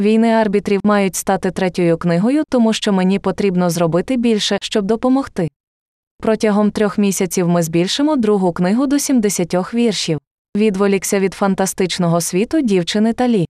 Війни арбітрів мають стати третьою книгою, тому що мені потрібно зробити більше, щоб допомогти. Протягом трьох місяців ми збільшимо другу книгу до 70 віршів. Відволікся від фантастичного світу дівчини Талі.